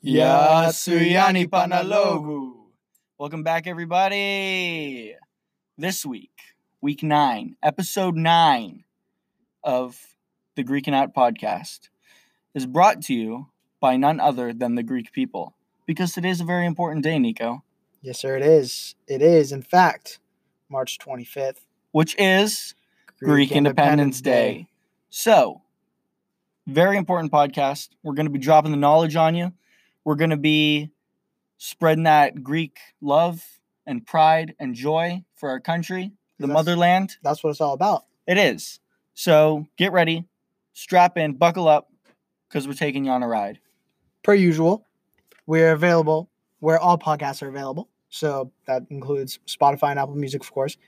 Ya Suyani Panalogu. Welcome back, everybody. This week, week nine, episode nine of the Greek and Out podcast is brought to you by none other than the Greek people. Because today is a very important day, Nico, Yes, sir, it is. It is, in fact, March 25th, which is Greek, Independence Day. So, very important podcast. We're going to be dropping the knowledge on you. We're going to be spreading that Greek love and pride and joy for our country, the That's- motherland. That's what it's all about. It is. So, get ready, strap in, buckle up, because we're taking you on a ride. Per usual, we're available where all podcasts are available. So that includes Spotify and Apple Music, of course.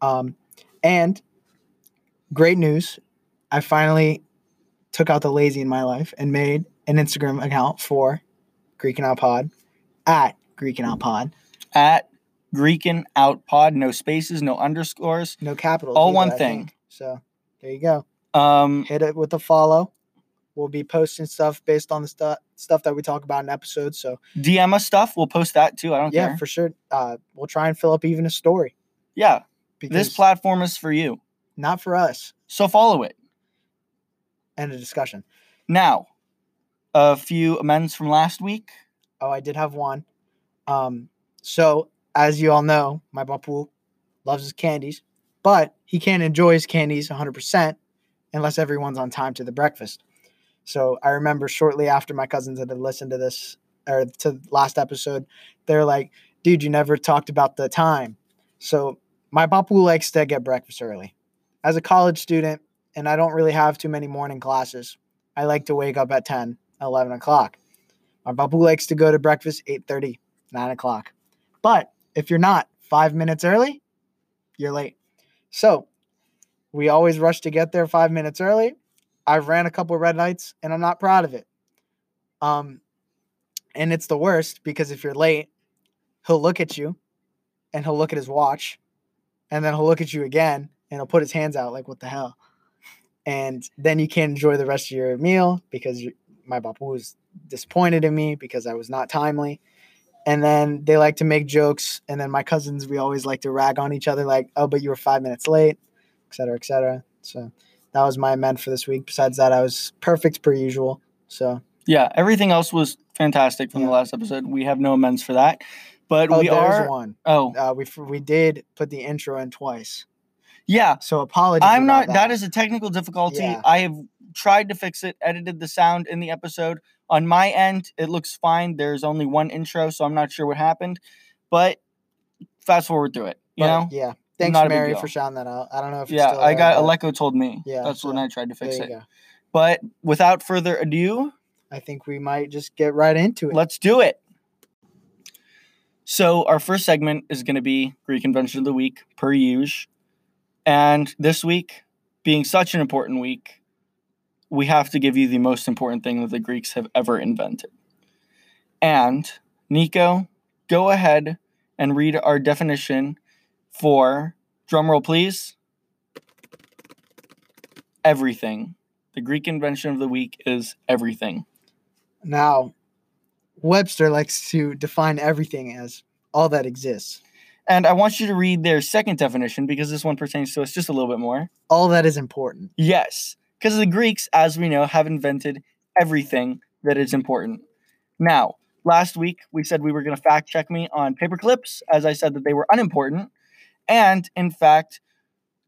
Um, and great news, I finally took out the lazy in my life and made an Instagram account for Greek and Out Pod at Greek and Out Pod. At Greek and Out Pod, no spaces, no underscores. No capitals. All either, one I thing. think. So there you go. Um, hit it with a follow. We'll be posting stuff based on the stuff stuff that we talk about in episodes. So DM us stuff. We'll post that too. I don't care. yeah, care. for sure. Uh, we'll try and fill up even a story yeah, because this platform is for you. not for us. So follow it. End of discussion. Now, a few amends from last week. Oh, I did have one. Um, so as you all know, my bapu loves his candies, but he can't enjoy his candies 100% unless everyone's on time to the breakfast. So I remember shortly after my cousins had listened to this or to last episode, they're like, dude, you never talked about the time. So my bapu likes to get breakfast early. As a college student, and I don't really have too many morning classes, I like to wake up at 10, 11 o'clock. My babu likes to go to breakfast 8.30, 9 o'clock. But if you're not five minutes early, you're late. So we always rush to get there five minutes early. I've ran a couple red lights and I'm not proud of it. Um, and it's the worst because if you're late, he'll look at you and he'll look at his watch and then he'll look at you again and he'll put his hands out like, what the hell? And then you can't enjoy the rest of your meal because my babu was disappointed in me because I was not timely. And then they like to make jokes. And then my cousins, we always like to rag on each other, like, oh, but you were five minutes late, et cetera, et cetera. So that was my amend for this week. Besides that, I was perfect per usual. So, Yeah, everything else was fantastic from the last episode. We have no amends for that. But oh, we are. one. Oh, Uh, we, we did put the intro in twice. yeah. So apologies. I'm not. that is a technical difficulty. Yeah. I have tried to fix it, edited the sound in the episode. On my end, it looks fine. There's only one intro, so I'm not sure what happened. But fast forward through it. You but, know? Yeah. Thanks, Not Mary, for shouting that out. I don't know if Yeah, I got Aleko told me. Yeah, That's when I tried to fix it. go. But without further ado, I think we might just get right into it. Let's do it. So our first segment is going to be Greek Invention of the Week, per usual. And this week, being such an important week, we have to give you the most important thing that the Greeks have ever invented. And Nico, go ahead and read our definition for drumroll, please. Everything. The Greek invention of the week is everything. Now, Webster likes to define everything as all that exists, And I want you to read their second definition because this one pertains to us just a little bit more. all that is important. Yes, because the Greeks, as we know, have invented everything that is important. Now, last week we said we were going to fact check me on paper clips, as I said that they were unimportant. And in fact,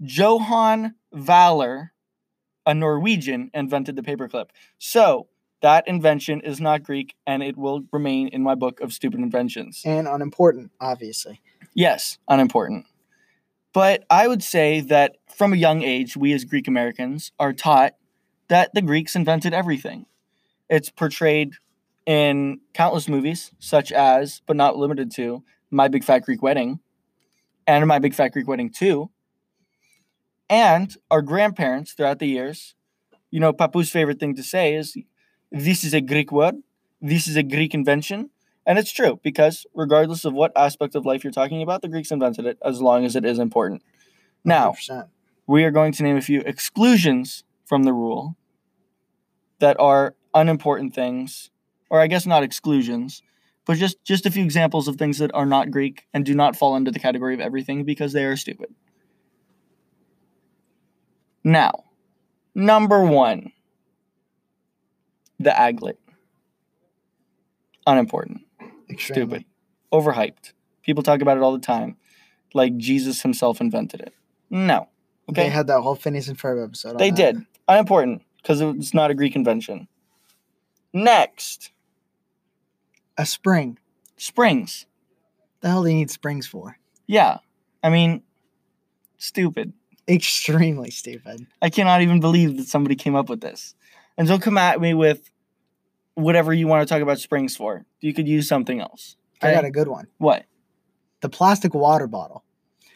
Johan Vaaler, a Norwegian, invented the paperclip. So that invention is not Greek and it will remain in my book of stupid inventions. and unimportant, obviously. Yes, unimportant. But I would say that from a young age, we as Greek Americans are taught that the Greeks invented everything. It's portrayed in countless movies, such as, but not limited to, My Big Fat Greek Wedding and My Big Fat Greek Wedding 2. And our grandparents throughout the years, you know, Papu's favorite thing to say is, this is a Greek word, this is a Greek invention, and it's true because regardless of what aspect of life you're talking about, the Greeks invented it as long as it is important. Now, 100%. we are going to name a few exclusions from the rule that are unimportant things or I guess not exclusions, but just just a few examples of things that are not Greek and do not fall under the category of everything because they are stupid. Now, number one, the aglet. Unimportant, Extremely. stupid, overhyped. People talk about it all the time, like Jesus himself invented it. No, Okay. They had that whole Phineas and Ferb episode. they that. did. Unimportant because it's not a Greek invention. Next, A spring. springs. The hell do you need springs for? Yeah, I mean, stupid. Extremely stupid. I cannot even believe that somebody came up with this. And don't come at me with whatever you want to talk about springs for. You could use something else. I got a good one. What? The plastic water bottle.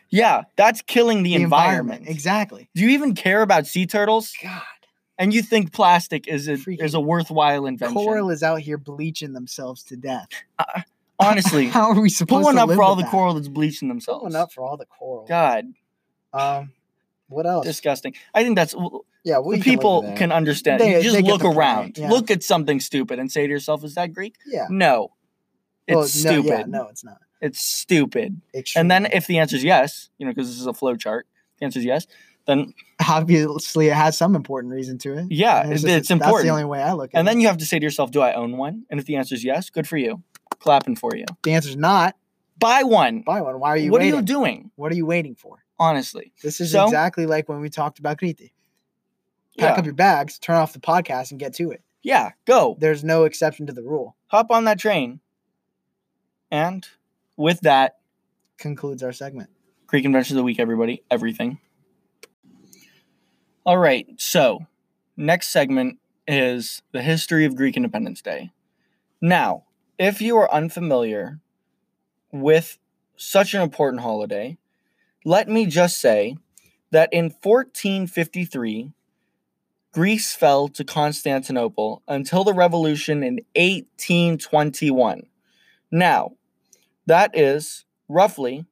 Yeah, that's killing the, environment. Exactly. Do you even care about sea turtles? God. And you think plastic is a Freaking is a worthwhile invention? Coral is out here bleaching themselves to death. Honestly, How are we supposed put one to up for all the that? coral that's bleaching themselves. one up for all the coral. God, Um, what else? disgusting. I think that's yeah, we the people can understand. They- you just look around, yeah. look at something stupid, and say to yourself, "Is that Greek?" Yeah. No, it's Well, no, stupid. yeah, no, it's not. It's stupid. And then if the answer is yes, you know, because this is a flow chart, the answer is yes, then obviously it has some important reason to it. yeah, And it's, it's That's important. the only way I look at and it. And then you have to say to yourself, do I own one? And if the answer is yes, good for you. Clapping for you. the answer is not. Buy one. Buy one. Why are you what waiting? are you doing? What are you waiting for? Honestly. This is So- exactly like when we talked about Kriti. Pack Yeah. up your bags, turn off the podcast, and get to it. Yeah, go. There's no exception to the rule. Hop on that train. And with that, Concludes our segment. Greek Invention of the Week, everybody. Everything. All right. So, next segment is the history of Greek Independence Day. Now, if you are unfamiliar with such an important holiday, let me just say that in 1453, Greece fell to Constantinople until the revolution in 1821. Now, that is roughly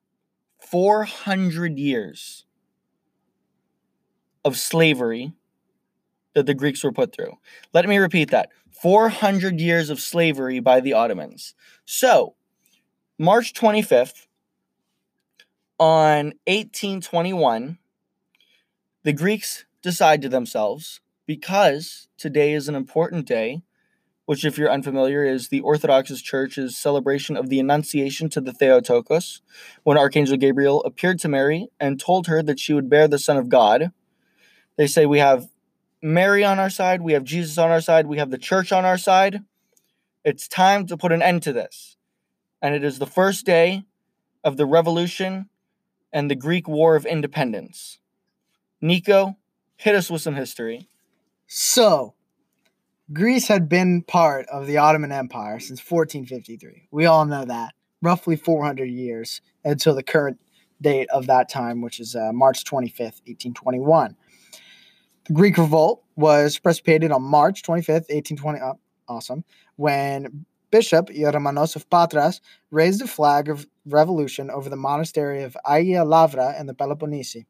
400 years of slavery that the Greeks were put through. Let me repeat that 400 years of slavery by the Ottomans. So, March 25th, on 1821, the Greeks decide to themselves because today is an important day, which, if you're unfamiliar, is the Orthodox Church's celebration of the Annunciation to the Theotokos, when Archangel Gabriel appeared to Mary and told her that she would bear the Son of God. They say we have Mary on our side, we have Jesus on our side, we have the church on our side. It's time to put an end to this. And it is the first day of the revolution and the Greek War of Independence. Nico, hit us with some history. So, Greece had been part of the Ottoman Empire since 1453. We all know that. Roughly 400 years until the current date of that time, which is uh, March 25th, 1821. The Greek revolt was precipitated on March 25th, 1820. Oh, awesome. When Bishop Germanos of Patras raised the flag of revolution over the monastery of Agia Lavra in the Peloponnese.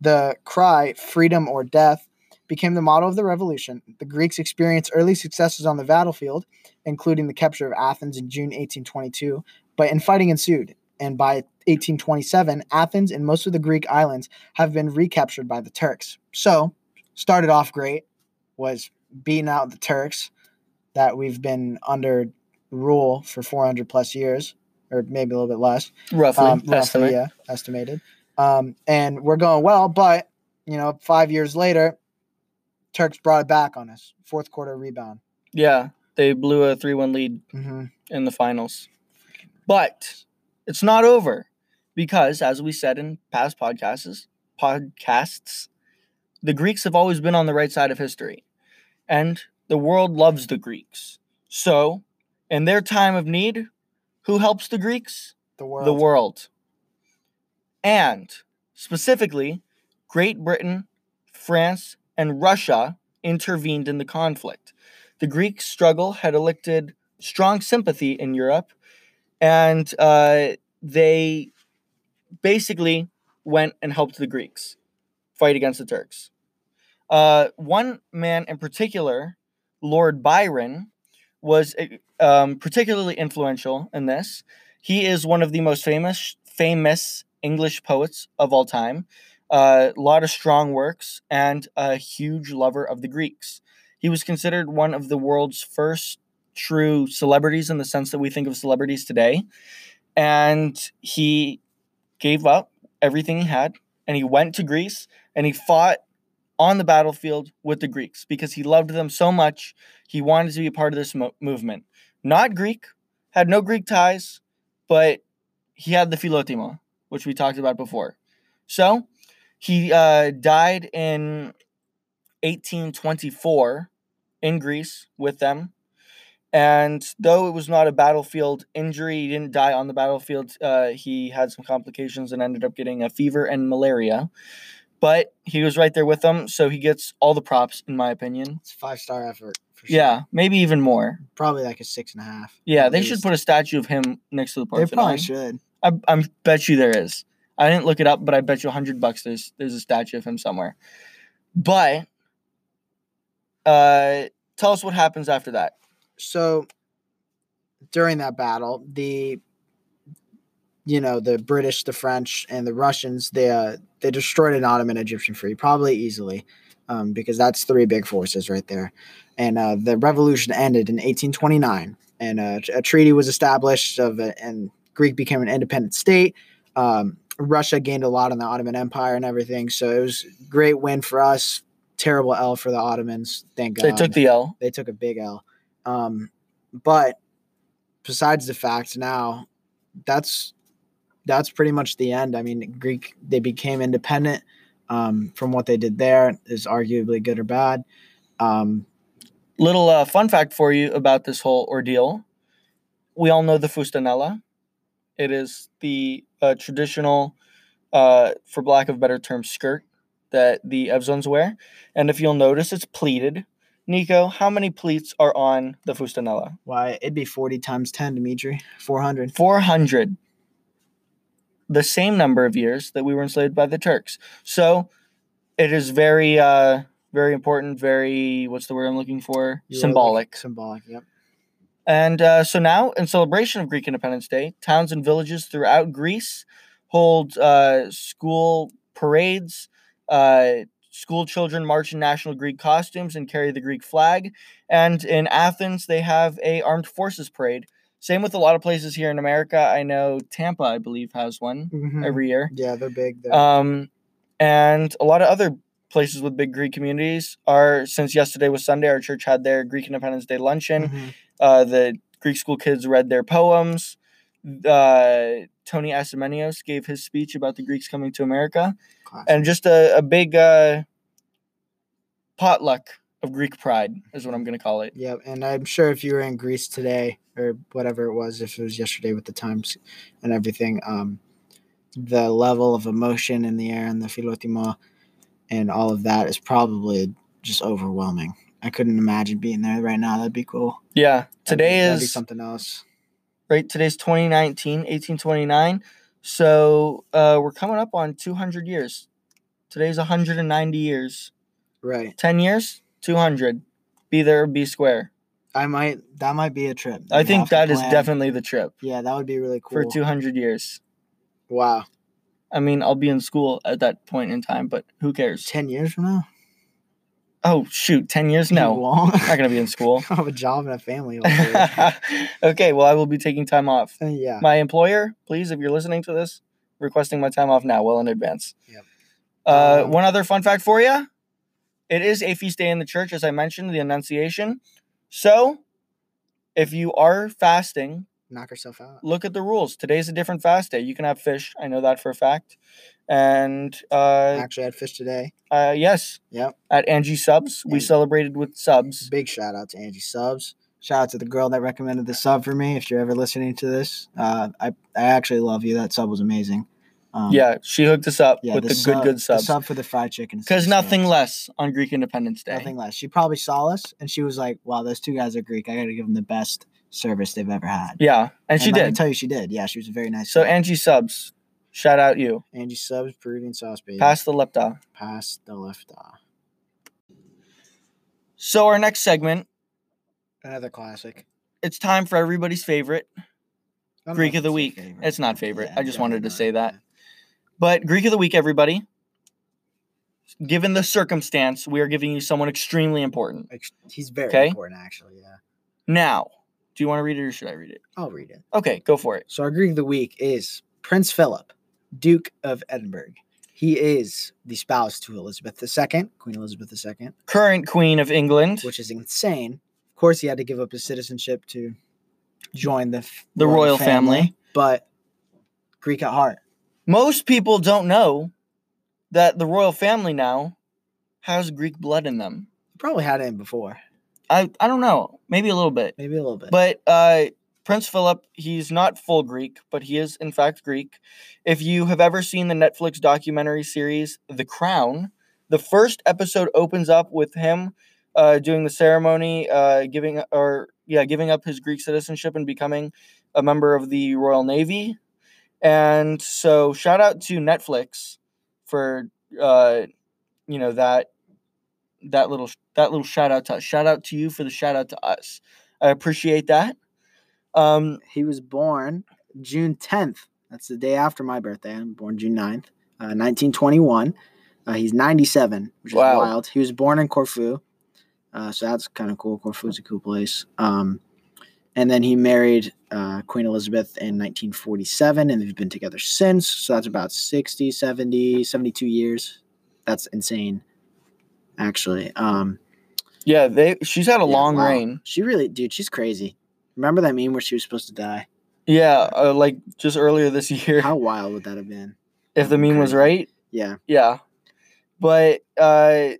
The cry, freedom or death, became the model of the revolution. The Greeks experienced early successes on the battlefield, including the capture of Athens in June 1822, but infighting ensued. And by 1827, Athens and most of the Greek islands have been recaptured by the Turks. So, started off great, was beating out the Turks that we've been under rule for 400 plus years, or maybe a little bit less Roughly, um, roughly, estimate. yeah, estimated. Um, and we're going well, but you know, five years later, Turks brought it back on us. Fourth quarter rebound. Yeah, they blew a 3 1 lead hmm in the finals. But it's not over because, as we said in past podcasts, podcasts, the Greeks have always been on the right side of history, and the world loves the Greeks. So, in their time of need, who helps the Greeks? The world. The world. And specifically, Great Britain, France, and Russia intervened in the conflict. The Greek struggle had elicited strong sympathy in Europe, and uh, they basically went and helped the Greeks fight against the Turks. Uh, one man in particular, Lord Byron, was um, particularly influential in this. He is one of the most famous famous English poets of all time. A lot of strong works and a huge lover of the Greeks. He was considered one of the world's first true celebrities in the sense that we think of celebrities today. And he gave up everything he had and he went to Greece and he fought on the battlefield with the Greeks because he loved them so much. He wanted to be a part of this mo- movement. Not Greek, had no Greek ties, but he had the philotimo, which we talked about before. So he uh, died in 1824 in Greece with them. And though it was not a battlefield injury, he didn't die on the battlefield. Uh, he had some complications and ended up getting a fever and malaria. But he was right there with them, so he gets all the props, in my opinion. It's a five star effort. For sure. Yeah, maybe even more. Probably like a six and a half. Yeah, they should put a statue of him next to the They probably should. I, I bet you there is. I didn't look it up, but I bet you a hundred bucks there's there's a statue of him somewhere. But uh, tell us what happens after that. so during that battle, the you know the British, the French, and the Russians they uh, they destroyed an Ottoman Egyptian fleet probably easily, um, because that's three big forces right there, and uh, the revolution ended in 1829, and uh, a treaty was established of a, and Greek became an independent state. Um, Russia gained a lot on the Ottoman Empire and everything, so it was great win for us. Terrible L for the Ottomans. Thank God They took the L. they took a big L. Um, but besides the fact now, that's that's pretty much the end. I mean, Greek they became independent. Um, from what they did there is arguably good or bad. Um, Little uh, fun fact for you about this whole ordeal. We all know the fustanella. It is the uh, traditional, uh, for lack of a better term, skirt that the Evzones wear. And if you'll notice, it's pleated. Nico, how many pleats are on the fustanella? why it'd be forty times ten, Dimitri, four hundred. 400. The same number of years that we were enslaved by the Turks. So it is very, uh, very important, very, what's the word I'm looking for? Symbolic. Symbolic. Yep. And uh, so now, in celebration of Greek Independence Day, towns and villages throughout Greece hold uh, school parades. Uh, school children march in national Greek costumes and carry the Greek flag. And in Athens, they have a armed forces parade. Same with a lot of places here in America. I know Tampa, I believe, has one Mhm. every year. Yeah, they're big. There. Um, and a lot of other places with big Greek communities are. Since yesterday was Sunday, our church had their Greek Independence Day luncheon. Mhm. Uh, the Greek school kids read their poems. Uh, Tony Asimenios gave his speech about the Greeks coming to America, Classic. and just a, a big uh, potluck of Greek pride is what I'm going to call it. Yep, and I'm sure if you were in Greece today or whatever it was, if it was yesterday with the times and everything, um, the level of emotion in the air and the philotimo and all of that is probably just overwhelming. I couldn't imagine being there right now. That'd be cool. Yeah, That'd today that'd be is something else. right. Today's 2019, 1829. So uh, we're coming up on 200 years. Today's 190 years. Right. 10 years, 200. Be there be square. I might. That might be a trip. I We think that is definitely the trip Yeah, that would be really cool. for 200 years. Wow. I mean, I'll be in school at that point in time, but who cares? Ten years from now? Oh, shoot, 10 years? No. I'm not going to be in school. I have a job and a family. okay, well, I will be taking time off. Uh, yeah. My employer, please, if you're listening to this, requesting my time off now, well in advance. Yep. Uh, Um, one other fun fact for you it is a feast day in the church, as I mentioned, the Annunciation. So, if you are fasting, Knock yourself out. look at the rules. Today's a different fast day. You can have fish. I know that for a fact. And uh, Actually, I had fish today. uh yes, Yep. at Angie Subs, we celebrated with subs. Big shout out to Angie Subs. Shout out to the girl that recommended the sub for me. If you're ever listening to this, uh, I I actually love you. That sub was amazing. Um, Yeah, she hooked us up with the, sub, good good The subs. sub for the fried chicken. Because nothing less on Greek Independence Day. Nothing less. She probably saw us and she was like, "Wow, those two guys are Greek. I got to give them the best service they've ever had." Yeah, and she let me did. tell you, she did. Yeah, she was a very nice. So girl. Angie Subs, shout out you. Angie Subs, Peruvian sauce baby. Pass the lepta. Pass the left eye. So our next segment, Another classic. it's time for everybody's favorite, I Greek of the week. favorite. It's not favorite. Yeah, I just wanted to say that. yeah. But Greek of the week, everybody. Given the circumstance, we are giving you someone extremely important. He's very Okay. important, actually. Yeah, Now, do you want to read it or should I read it? I'll read it. Okay, go for it. So our Greek of the week is Prince Philip, Duke of Edinburgh. He is the spouse to Elizabeth II, Queen Elizabeth II, Current Queen of England, which is insane. Of course, he had to give up his citizenship to join the the royal family. but Greek at heart. Most people don't know that the royal family now has Greek blood in them. Probably had it in before, I, I don't know, maybe a little bit. maybe a little bit. But uh, Prince Philip, he's not full Greek, but he is in fact Greek. If you have ever seen the Netflix documentary series The Crown, the first episode opens up with him uh, doing the ceremony, uh, giving or yeah, giving up his Greek citizenship and becoming a member of the Royal Navy. And so, shout out to Netflix for uh, you know that that little that little shout out to us. Shout out to you for the shout out to us. I appreciate that. Um, he was born June 10th. That's the day after my birthday. I'm born June 9th, uh, 1921. Uh, he's 97, which is Wow. wild. He was born in Corfu. Uh, so that's kind of cool. Corfu's a cool place. Um, and then he married uh, Queen Elizabeth in 1947, and they've been together since. So that's about 60, 70, 72 years. That's insane, actually. Um, yeah, they she's had a yeah, long wow. reign. She really, dude, she's crazy. Remember that meme where she was supposed to die? Yeah, uh, like just earlier this year, How wild would that have been? if the meme was right. Yeah. Yeah, but uh,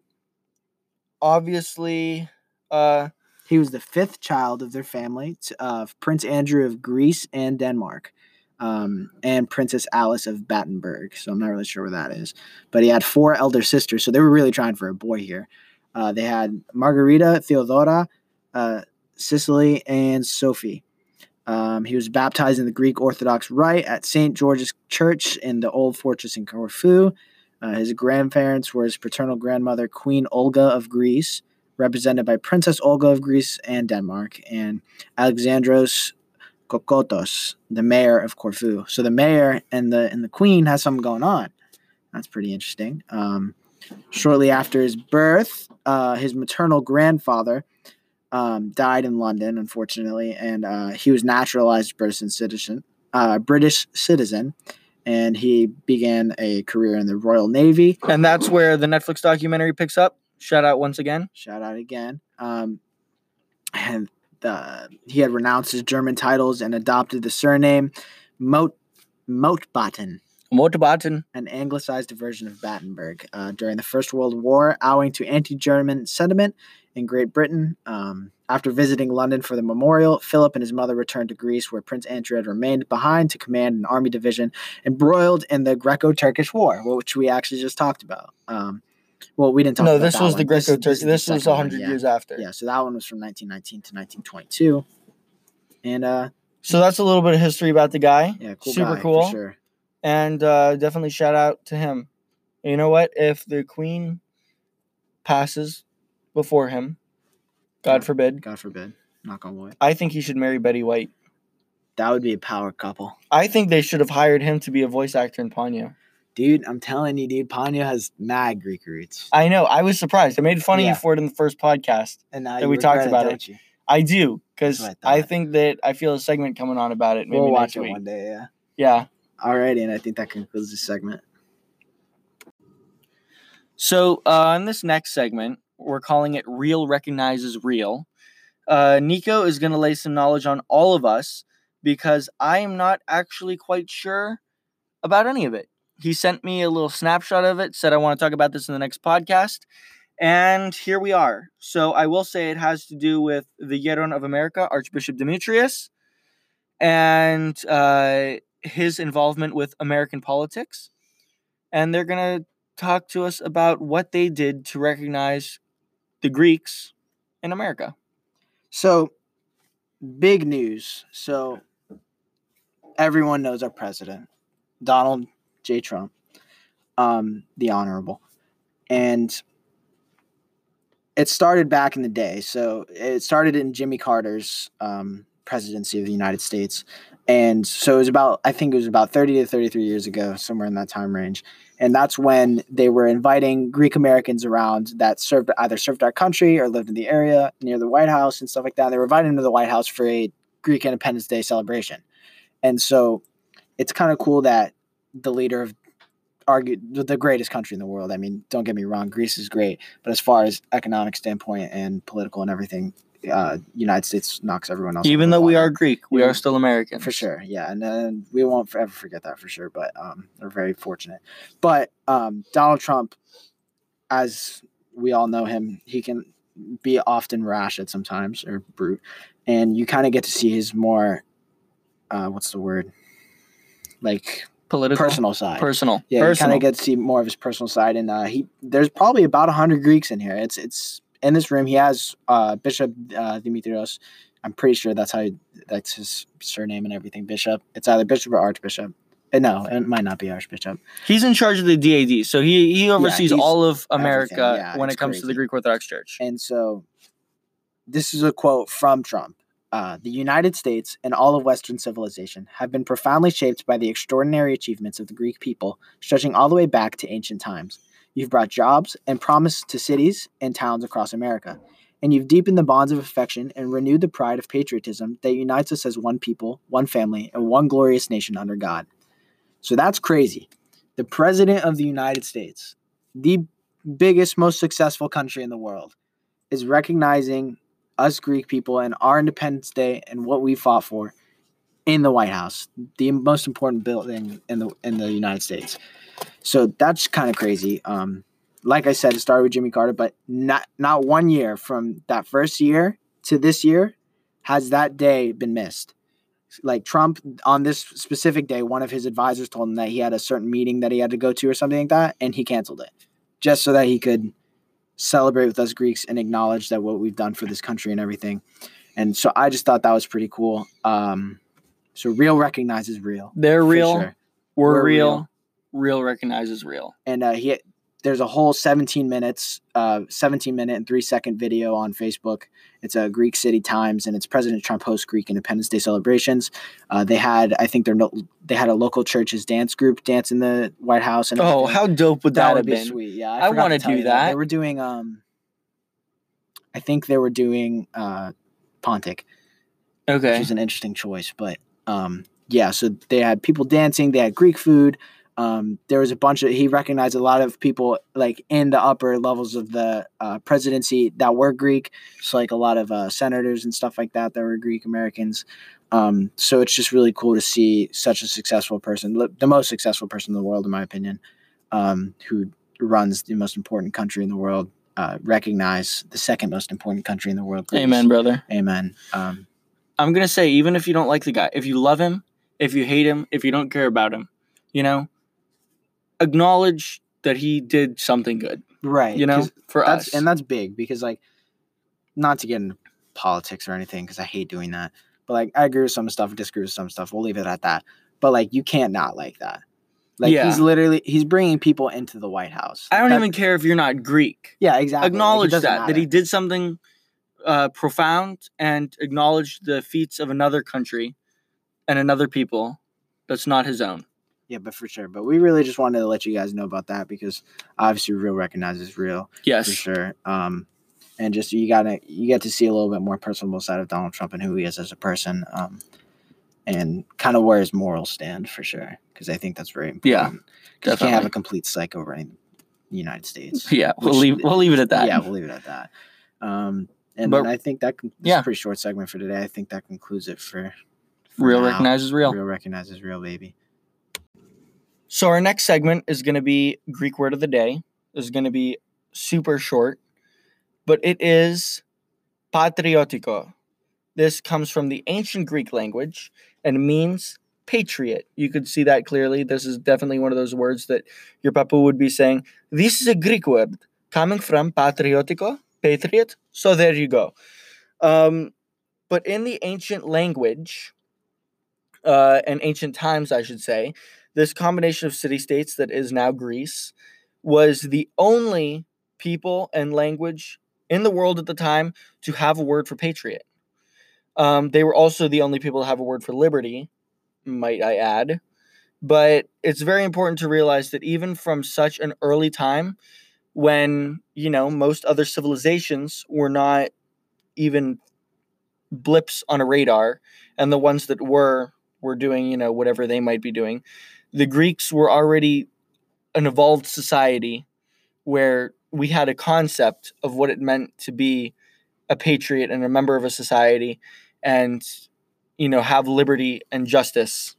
obviously, uh, He was the fifth child of their family of Prince Andrew of Greece and Denmark, um, and Princess Alice of Battenberg. So I'm not really sure where that is. But he had four elder sisters, so they were really trying for a boy here. Uh, they had Margarita, Theodora, uh, Cecilie, and Sophie. Um, he was baptized in the Greek Orthodox Rite at St. George's Church in the Old Fortress in Corfu. Uh, his grandparents were his paternal grandmother, Queen Olga of Greece, represented by Princess Olga of Greece and Denmark, and Alexandros Kokotos, the mayor of Corfu. So the mayor and the and the queen has something going on. That's pretty interesting. Um, shortly after his birth, uh, his maternal grandfather um, died in London, unfortunately, and uh, he was naturalized British citizen, uh, British citizen, and he began a career in the Royal Navy. and that's where the Netflix documentary picks up. Shout out once again. Shout out again. Um, and the, he had renounced his German titles and adopted the surname Mot Motbatten, Motobaten. an anglicized version of Battenberg, uh, during the First World War, owing to anti-German sentiment in Great Britain. Um, after visiting London for the memorial, Philip and his mother returned to Greece, where Prince Andrew had remained behind to command an army division embroiled in the Greco-Turkish War, which we actually just talked about. Um, well, we didn't talk No, about this that was one. the is the This was one, hundred yeah. years after. Yeah, so that one was from 1919 to 1922. And uh So that's a little bit of history about the guy. yeah, cool Super guy, cool. for sure. and uh, definitely shout out to him. And you know what? If the queen passes before him, God Yeah. forbid, God forbid. Knock on wood. I think he should marry Betty White. That would be a power couple. I think they should have hired him to be a voice actor in Ponyo. Dude, I'm telling you, dude, Ponyo has mad Greek roots. I know. I was surprised. I made fun of Yeah. you for it in the first podcast. And now that you we talked regret about it. don't you? I do because That's what I I, thought. think that I feel a segment coming on about it maybe We'll next watch it week. one day, yeah. Yeah. Alrighty, and I think that concludes this segment. So uh, in this next segment, we're calling it "Real Recognizes Real." Uh, Nico is going to lay some knowledge on all of us because I am not actually quite sure about any of it. He sent me a little snapshot of it, said I want to talk about this in the next podcast, and here we are. So I will say it has to do with the Yeron of America, Archbishop Demetrios, and uh, his involvement with American politics, and they're going to talk to us about what they did to recognize the Greeks in America. So, big news. So, everyone knows our president, Donald J. Trump, um, the Honorable. And it started back in the day. So, it started in Jimmy Carter's um, presidency of the United States. And so it was about, I think it was about 30 to 33 years ago, somewhere in that time range. And that's when they were inviting Greek Americans around that served either served our country or lived in the area near the White House and stuff like that. They were invited to the White House for a Greek Independence Day celebration. And so it's kind of cool that the leader of argue the greatest country in the world. I mean, don't get me wrong, Greece is great, but as far as economic standpoint and political and everything, uh, United States knocks everyone else. Even though we are Greek, we Yeah. are still American. for sure, yeah, and we won't ever forget that for sure. But um, we're very fortunate. But um, Donald Trump, as we all know him, he can be often rash at sometimes or brute, and you kind of get to see his more, uh, what's the word, like Political. personal side. Personal. Yeah, you kind of get to see more of his personal side, and uh, he there's probably about hundred Greeks in here. It's it's in this room. He has uh, Bishop uh, Dimitrios. I'm pretty sure that's how he, that's his surname and everything. Bishop. It's either bishop or archbishop. Uh, no, it might not be archbishop. He's in charge of the DAD, so he he oversees he's all of America yeah, when it comes to the. Greek Orthodox Church. And so, this is a quote from Trump. Uh, the United States and all of Western civilization have been profoundly shaped by the extraordinary achievements of the Greek people, stretching all the way back to ancient times. You've brought jobs and promise to cities and towns across America, and you've deepened the bonds of affection and renewed the pride of patriotism that unites us as one people, one family, and one glorious nation under God. So that's crazy. The President of the United States, the biggest, most successful country in the world, is recognizing us Greek people and our Independence Day and what we fought for in the White House, the most important building in the in the United States. So that's kind of crazy. Um, like I said, it started with Jimmy Carter, but not not one year from that first year to this year has that day been missed. Like Trump on this specific day, one of his advisors told him that he had a certain meeting that he had to go to or something like that, and he canceled it just so that he could celebrate with us Greeks and acknowledge that what we've done for this country and everything. And so I just thought that was pretty cool. Um, so real recognizes real. They're real. sure. We're, We're real. real. real. recognizes real. And uh, he there's a whole 17 minutes, uh, 17 minute and three second video on Facebook. It's a Greek City Times, and it's President Trump hosts Greek Independence Day celebrations. Uh, they had, I think, they're no, they had a local church's dance group dance in the White House. And Oh, how dope would that, that would be been? sweet. Yeah, I forgot wanna do you that. They were doing um, I think they were doing uh, Pontic, Okay, which is an interesting choice. But um, yeah, so they had people dancing. They had Greek food. Um, there was a bunch of he recognized a lot of people like in the upper levels of the uh, presidency that were Greek, so like a lot of uh, senators and stuff like that that were Greek Americans. Um, so it's just really cool to see such a successful person, the most successful person in the world, in my opinion, um, who runs the most important country in the world, uh, recognize the second most important country in the world. Amen, brother. Amen. Um, I'm gonna say, even if you don't like the guy, if you love him, if you hate him, if you don't care about him, you know, acknowledge that he did something good. right. You know, for us. and that's big because like, not to get into politics or anything because I hate doing that. But like, I agree with some stuff, disagree with some stuff. We'll leave it at that. But like, you can't not like that. Like Yeah. he's literally he's bringing people into the White House. I don't even care if you're not Greek. Yeah, exactly. Like, acknowledge that doesn't that he did something uh, profound and acknowledge the feats of another country and another people that's not his own. Yeah, but for sure. But we really just wanted to let you guys know about that because obviously real recognizes real Yes. for sure. Um, and just you gotta you get to see a little bit more personable side of Donald Trump and who he is as a person, um, and kind of where his morals stand for sure. Because I think that's very important. Yeah, 'Cause you can't have a complete psycho running the United States. Yeah, we'll which- leave we'll leave it at that. Yeah, we'll leave it at that. Um, and But- I think that con- this is yeah. a pretty short segment for today. I think that concludes it for, for real now. recognizes real. Real recognizes real, baby. So our next segment is going to be Greek word of the day. Is going to be super short, but it is patriotiko. This comes from the ancient Greek language and means patriot. You could see that clearly. This is definitely one of those words that your papu would be saying. This is a Greek word coming from patriotiko, patriot. So there you go. Um, but in the ancient language, uh, and ancient times, I should say, this combination of city states that is now Greece was the only people and language in the world at the time to have a word for patriot. Um, they were also the only people to have a word for liberty, might I add. But it's very important to realize that even from such an early time, when you know most other civilizations were not even blips on a radar, and the ones that were were doing you know whatever they might be doing, the Greeks were already an evolved society where we had a concept of what it meant to be a patriot and a member of a society and you know have liberty and justice.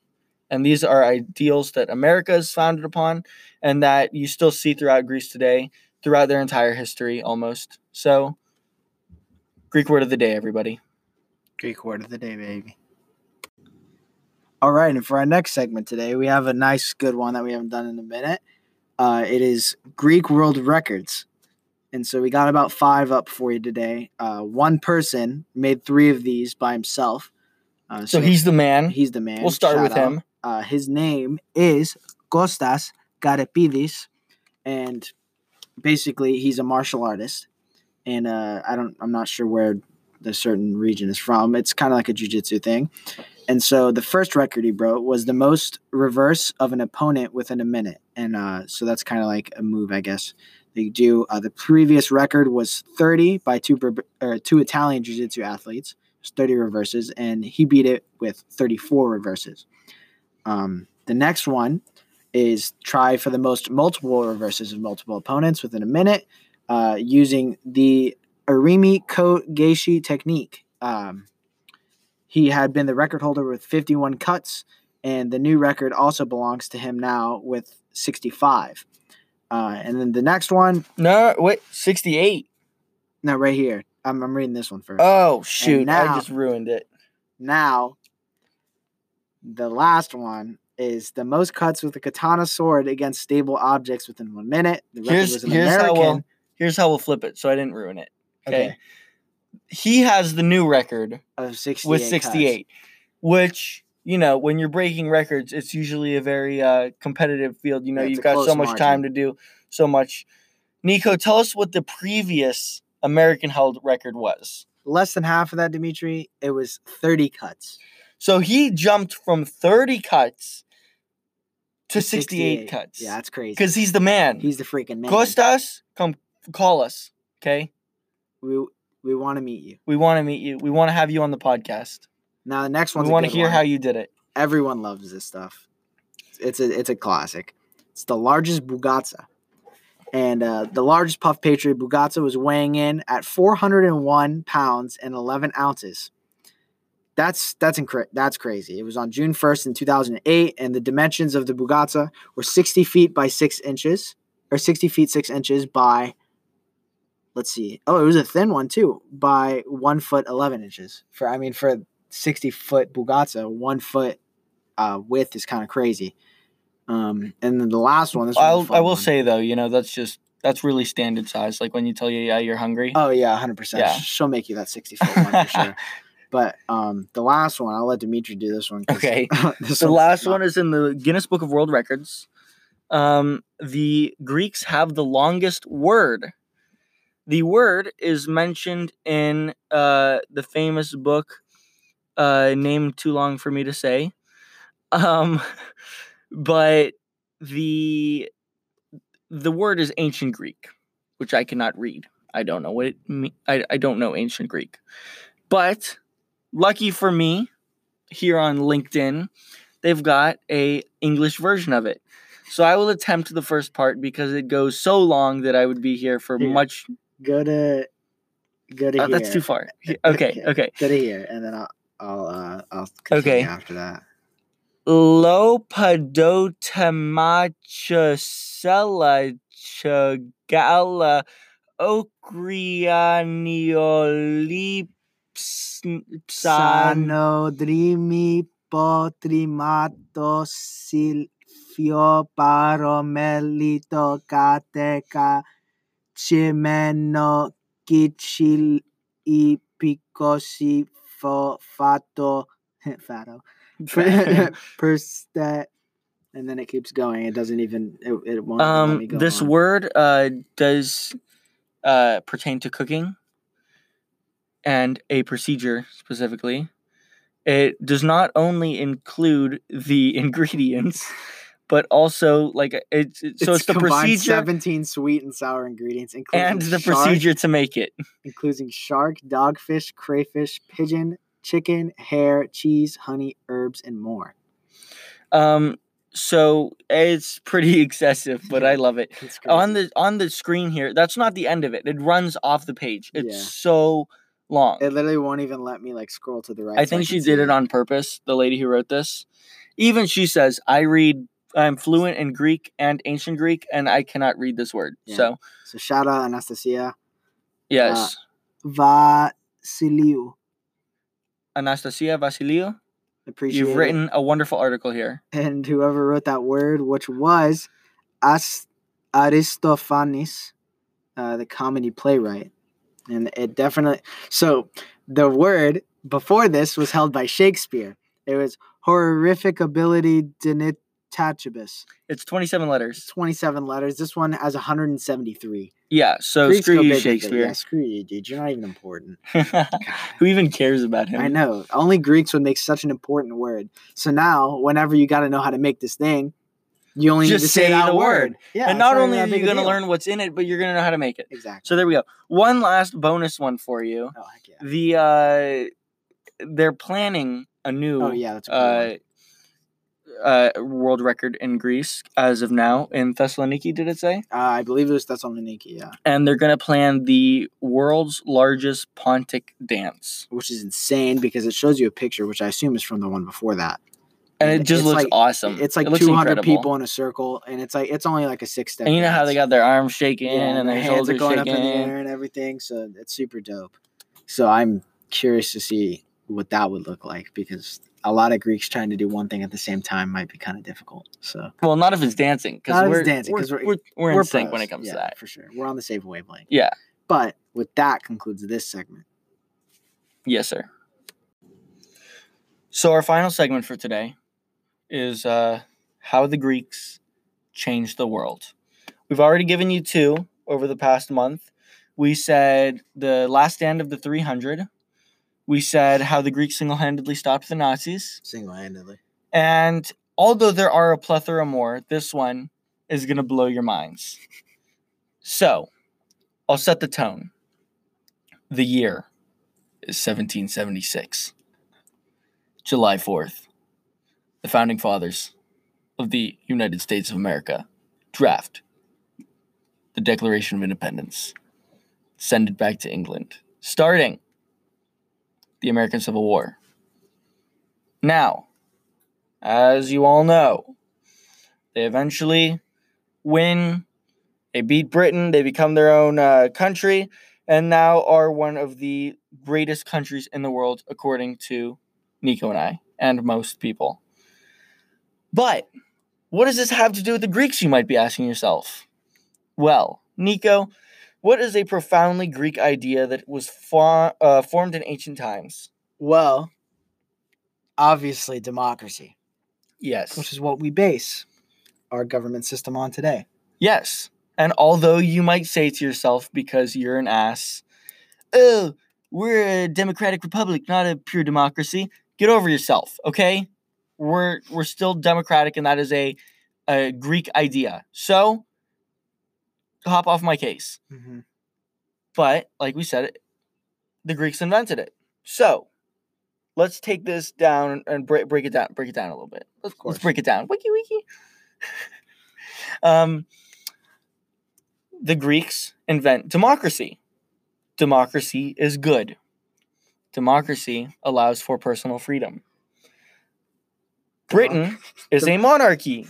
And these are ideals that america is founded upon and that you still see throughout greece today throughout their entire history almost. So greek word of the day everybody. Greek word of the day, baby. All right, and for our next segment today, we have a nice, good one that we haven't done in a minute. Uh, it is Greek world records. And so we got about five up for you today. Uh, one person made three of these by himself. Uh, so, he's the man he's the man. we'll start Shout with him Uh, his name is Kostas Garepidis, and basically he's a martial artist. And uh, I don't, I'm not sure where the certain region is from. It's kind of like a jujitsu thing. And so the first record he broke was the most reverse of an opponent within a minute. And uh, so that's kind of like a move, I guess. They do. Uh, the previous record was 30 by two or two Italian jiu-jitsu athletes. It was 30 reverses, and he beat it with 34 reverses. Um, the next one is try for the most multiple reverses of multiple opponents within a minute uh, using the Arimi Ko Geishi technique. Um, he had been the record holder with 51 cuts, and the new record also belongs to him now with 65. Uh, and then the next one, no wait 68 no, right here. I'm, I'm reading this one first. oh shoot now- i just ruined it Now, the last one is the most cuts with a katana sword against stable objects within one minute. The record here's was an here's American. how we'll here's how we'll flip it so i didn't ruin it okay, okay. He has the new record Of 68 with cuts. 68 which you know when you're breaking records it's usually a very uh, competitive field you know Yeah, you've got so much time to do so much nico tell us what the previous american held record was Less than half of that, Dimitri. It was 30 cuts. so he jumped from 30 cuts to 68, cuts Yeah, that's crazy. because he's the man He's the freaking man. costas come call us okay we we want to meet you. we want to meet you we want to have you on the podcast Now the next one. we want to hear how you did it everyone loves this stuff. It's a it's a classic. It's the largest Bougatsa. And uh, the largest Puff Patriot Bougatsa was weighing in at 401 pounds and 11 ounces. That's that's incre- that's crazy. It was on June 1st in 2008, and the dimensions of the Bougatsa were 60 feet by six inches, or 60 feet six inches by. Let's see. Oh, it was a thin one too, by one foot 11 inches. For I mean, for 60 foot Bougatsa, one foot uh, width is kind of crazy. Um, and then the last one, this was a I'll, I will one. say though, you know, that's just that's really standard size. Like when you tell you, yeah, you're hungry. Oh yeah, hundred percent. Yeah. She'll make you that sixty foot one for sure. But um, the last one, I'll let Dimitri do this one. Okay. this the last not- one is in the Guinness Book of World Records. Um, the Greeks have the longest word. The word is mentioned in uh, the famous book, uh, name too long for me to say. Um, but the the word is ancient Greek, which I cannot read. I don't know what it mean. I, I don't know ancient Greek. But lucky for me, here on LinkedIn, they've got a English version of it. So I will attempt the first part because it goes so long that I would be here for Here. much. Go to go to Oh, here. that's too far. He- Okay, okay. Go to here, and then I'll I'll uh, I'll continue Okay. after that. Lopadotamachusella chagala ocrianiolipsan. Sanodrimi potrimato silfio paromelito kateka chimeno kichil ipicosi fo fato fato perstat and then it keeps going it doesn't even it, it won't let um, me go this on. word uh, does uh, pertain to cooking, and a procedure specifically. It does not only include the ingredients, but also like it's, it's so it's, the procedure 17 sweet and sour ingredients, including and the shark, procedure to make it. including shark, dogfish, crayfish, pigeon, chicken, hare, cheese, honey, herbs, and more. Um, so it's pretty excessive, but I love it. On the on the screen here, that's not the end of it. It runs off the page. It's Yeah. so long. it literally won't even let me like scroll to the right. I so think can she did it on purpose. The lady who wrote this, even she says, "I read. I'm fluent in Greek and ancient Greek, and I cannot read this word." Yeah. So So shout out Anastasia yes, Vasiliou. Anastasia Vasiliou, Appreciate you've it. written a wonderful article here. and whoever wrote that word, which was As- Aristophanes, uh, the comedy playwright, and it definitely. So the word before this was held by Shakespeare. It was horrific ability denitacibus. It's 27 letters. Twenty-seven letters. This one has one hundred and seventy-three. Yeah. So Greeks screw you, big, Shakespeare. Yeah, screw you, dude. You're not even important. who even cares about him? I know. Only Greeks would make such an important word. So now, whenever you got to know how to make this thing, you only Just need to say, say that the word. word. Yeah. and not only are you going to learn what's in it, but you're going to know how to make it. exactly. So there we go. One last bonus one for you. Oh heck yeah. The uh, they're planning a new Oh yeah, that's a cool uh, uh, world record in Greece as of now in Thessaloniki. Did it say? Uh, I believe it was Thessaloniki, yeah, And they're going to plan the world's largest pontic dance, which is insane because it shows you a picture, which I assume is from the one before that. and it just looks like, awesome. It's like It 200 incredible. people in a circle, and it's like it's only like a six step. And you know how they got their arms shaking yeah, and their, hands are going shaking. up in the air and everything, so it's super dope. So I'm curious to see what that would look like because a lot of Greeks trying to do one thing at the same time might be kind of difficult. So Well, not if it's dancing because we're it's dancing, we're, 'cause we're- we're, we're, in we're sync when it comes yeah, to that. for sure. We're on the same wavelength. Yeah. But with that concludes this segment. Yes, sir. So our final segment for today is uh, how the Greeks changed the world. We've already given you two over the past month. We said the last stand of the 300. We said how the Greeks single-handedly stopped the Nazis. Single handedly. And although there are a plethora more, this one is going to blow your minds. So, I'll set the tone. The year is 1776. July 4th. The founding fathers of the United States of America draft the Declaration of Independence, send it back to England, starting the American Civil War. Now, as you all know, they eventually win. They beat Britain. They become their own uh, country, and now are one of the greatest countries in the world, according to Nico and I, and most people. But what does this have to do with the Greeks, you might be asking yourself? Well, Nico, what is a profoundly Greek idea that was fa- uh, formed in ancient times? Well, obviously democracy, Yes. which is what we base our government system on today. Yes. And although you might say to yourself, because you're an ass, oh, we're a democratic republic, not a pure democracy, get over yourself, okay? We're we're still democratic, and that is a, a Greek idea. So hop off my case. Mm-hmm. But like we said, the Greeks invented it. So let's take this down and break, break it down. Break it down a little bit. Let's, course. let's break it down. Wiki wiki. um, the Greeks invent democracy. Democracy is good. Democracy allows for personal freedom. Britain is a monarchy.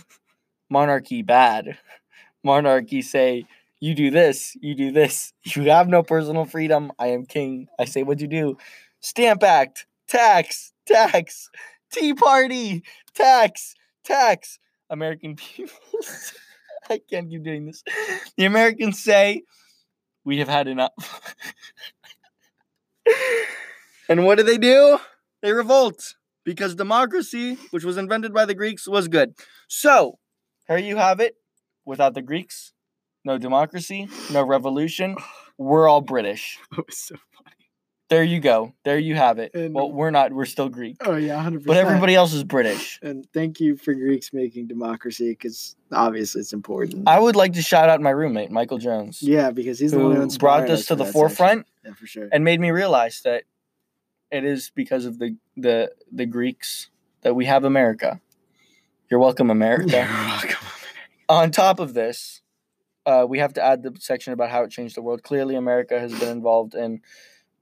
Monarchy bad. Monarchy say you do this, you do this. You have no personal freedom. I am king. I say what you do. Stamp Act, tax, tax, Tea Party, tax, tax. American people. I can't keep doing this. The Americans say, We have had enough. and what do they do? They revolt because democracy, which was invented by the Greeks, was good. So, here you have it. Without the Greeks, no democracy, no revolution. We're all British. That was so funny. there you go. There you have it. And- well, we're not. We're still Greek, Oh yeah, hundred percent. but everybody else is British. And thank you for Greeks making democracy because obviously it's important. I would like to shout out my roommate, Michael Jones, yeah, because he's the one who brought this to the forefront Yeah, for sure. and made me realize that it is because of the the the Greeks that we have America. You're welcome, America. You're welcome. On top of this, uh, we have to add the section about how it changed the world. Clearly, America has been involved in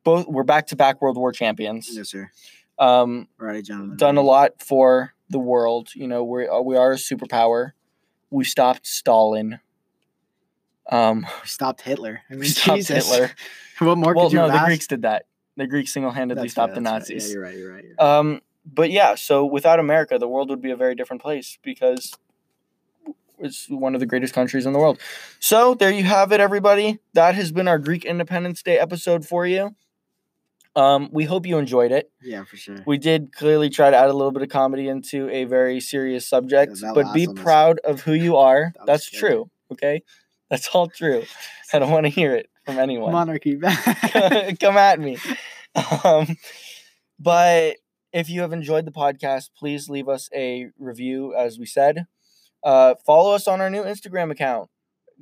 both. We're back to back World War champions. Yes, sir. Um, Alrighty, gentlemen. done a lot for the world. You know, we we are a superpower. We stopped Stalin. Um, We stopped Hitler. I mean, we stopped Jesus. Hitler. what more Well, could you no, have the? Greeks did that. The Greeks single-handedly stopped right, the that's right. Nazis. Yeah, you're right. You're right. You're right. Um, but yeah, so without America, the world would be a very different place because it's one of the greatest countries in the world. So there you have it, everybody. That has been our Greek Independence Day episode for you. Um, we hope you enjoyed it. yeah, for sure. We did clearly try to add a little bit of comedy into a very serious subject, that but be proud of who you are. That That's scary. true. Okay, that's all true. I don't want to hear it from anyone. Monarchy back. come at me. Um, but if you have enjoyed the podcast, please leave us a review, as we said. Uh, follow us on our new Instagram account,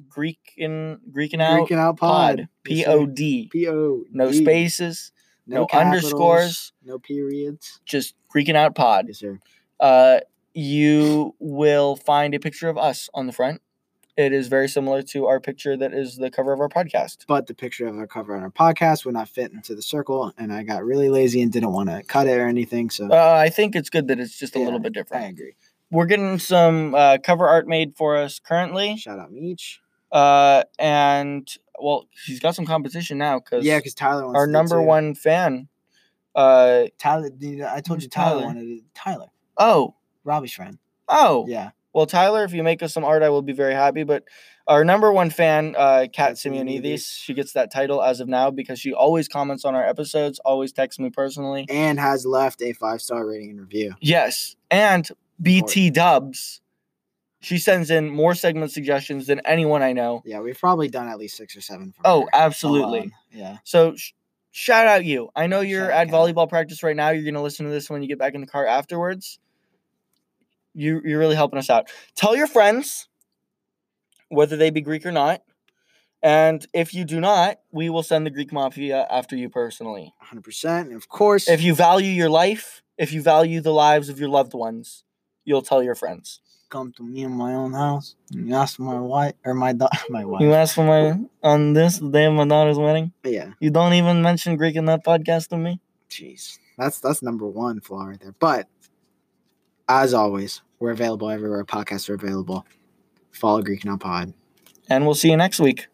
Greek in Greeking Out Freaking out Pod. P O D. P O. No spaces, no capitals, underscores. No periods. just Greeking Out Pod. Yes, sir. Uh, you will find a picture of us on the front. It is very similar to our picture that is the cover of our podcast. But the picture of our cover on our podcast would not fit into the circle, and I got really lazy and didn't want to cut it or anything. So Uh, I think it's good that it's just a Yeah, little bit different. I agree. We're getting some uh, cover art made for us currently Shout out Meech. uh, and well she's got some competition now because Yeah, because Tyler wants our number one fan uh, Tyler. know, I told you Tyler, Tyler? wanted it. Tyler, oh Robbie's friend. oh Yeah, well tyler if you make us some art i will be very happy but our number one fan uh, kat Simeonidis. she gets that title as of now because she always comments on our episodes always texts me personally and has left a five star rating and review. yes and bt dubs she sends in more segment suggestions than anyone i know Yeah, we've probably done at least six or seven. From oh her absolutely alone. Yeah. So sh- shout out you. I know you're Shout at volleyball practice right now. You're gonna listen to this when you get back in the car afterwards. You you're really helping us out. Tell your friends, whether they be Greek or not. And if you do not, we will send the Greek mafia after you personally. 100%. And of course, If you value your life, if you value the lives of your loved ones, you'll tell your friends. come to me in my own house, and you ask my wife or my da- my wife. You asked for my on this the day of my daughter's wedding. yeah, You don't even mention Greek in that podcast to me. jeez, that's that's number one flaw right there. But as always, we're available everywhere podcasts are available. Follow Greeking Out Pod. And we'll see you next week.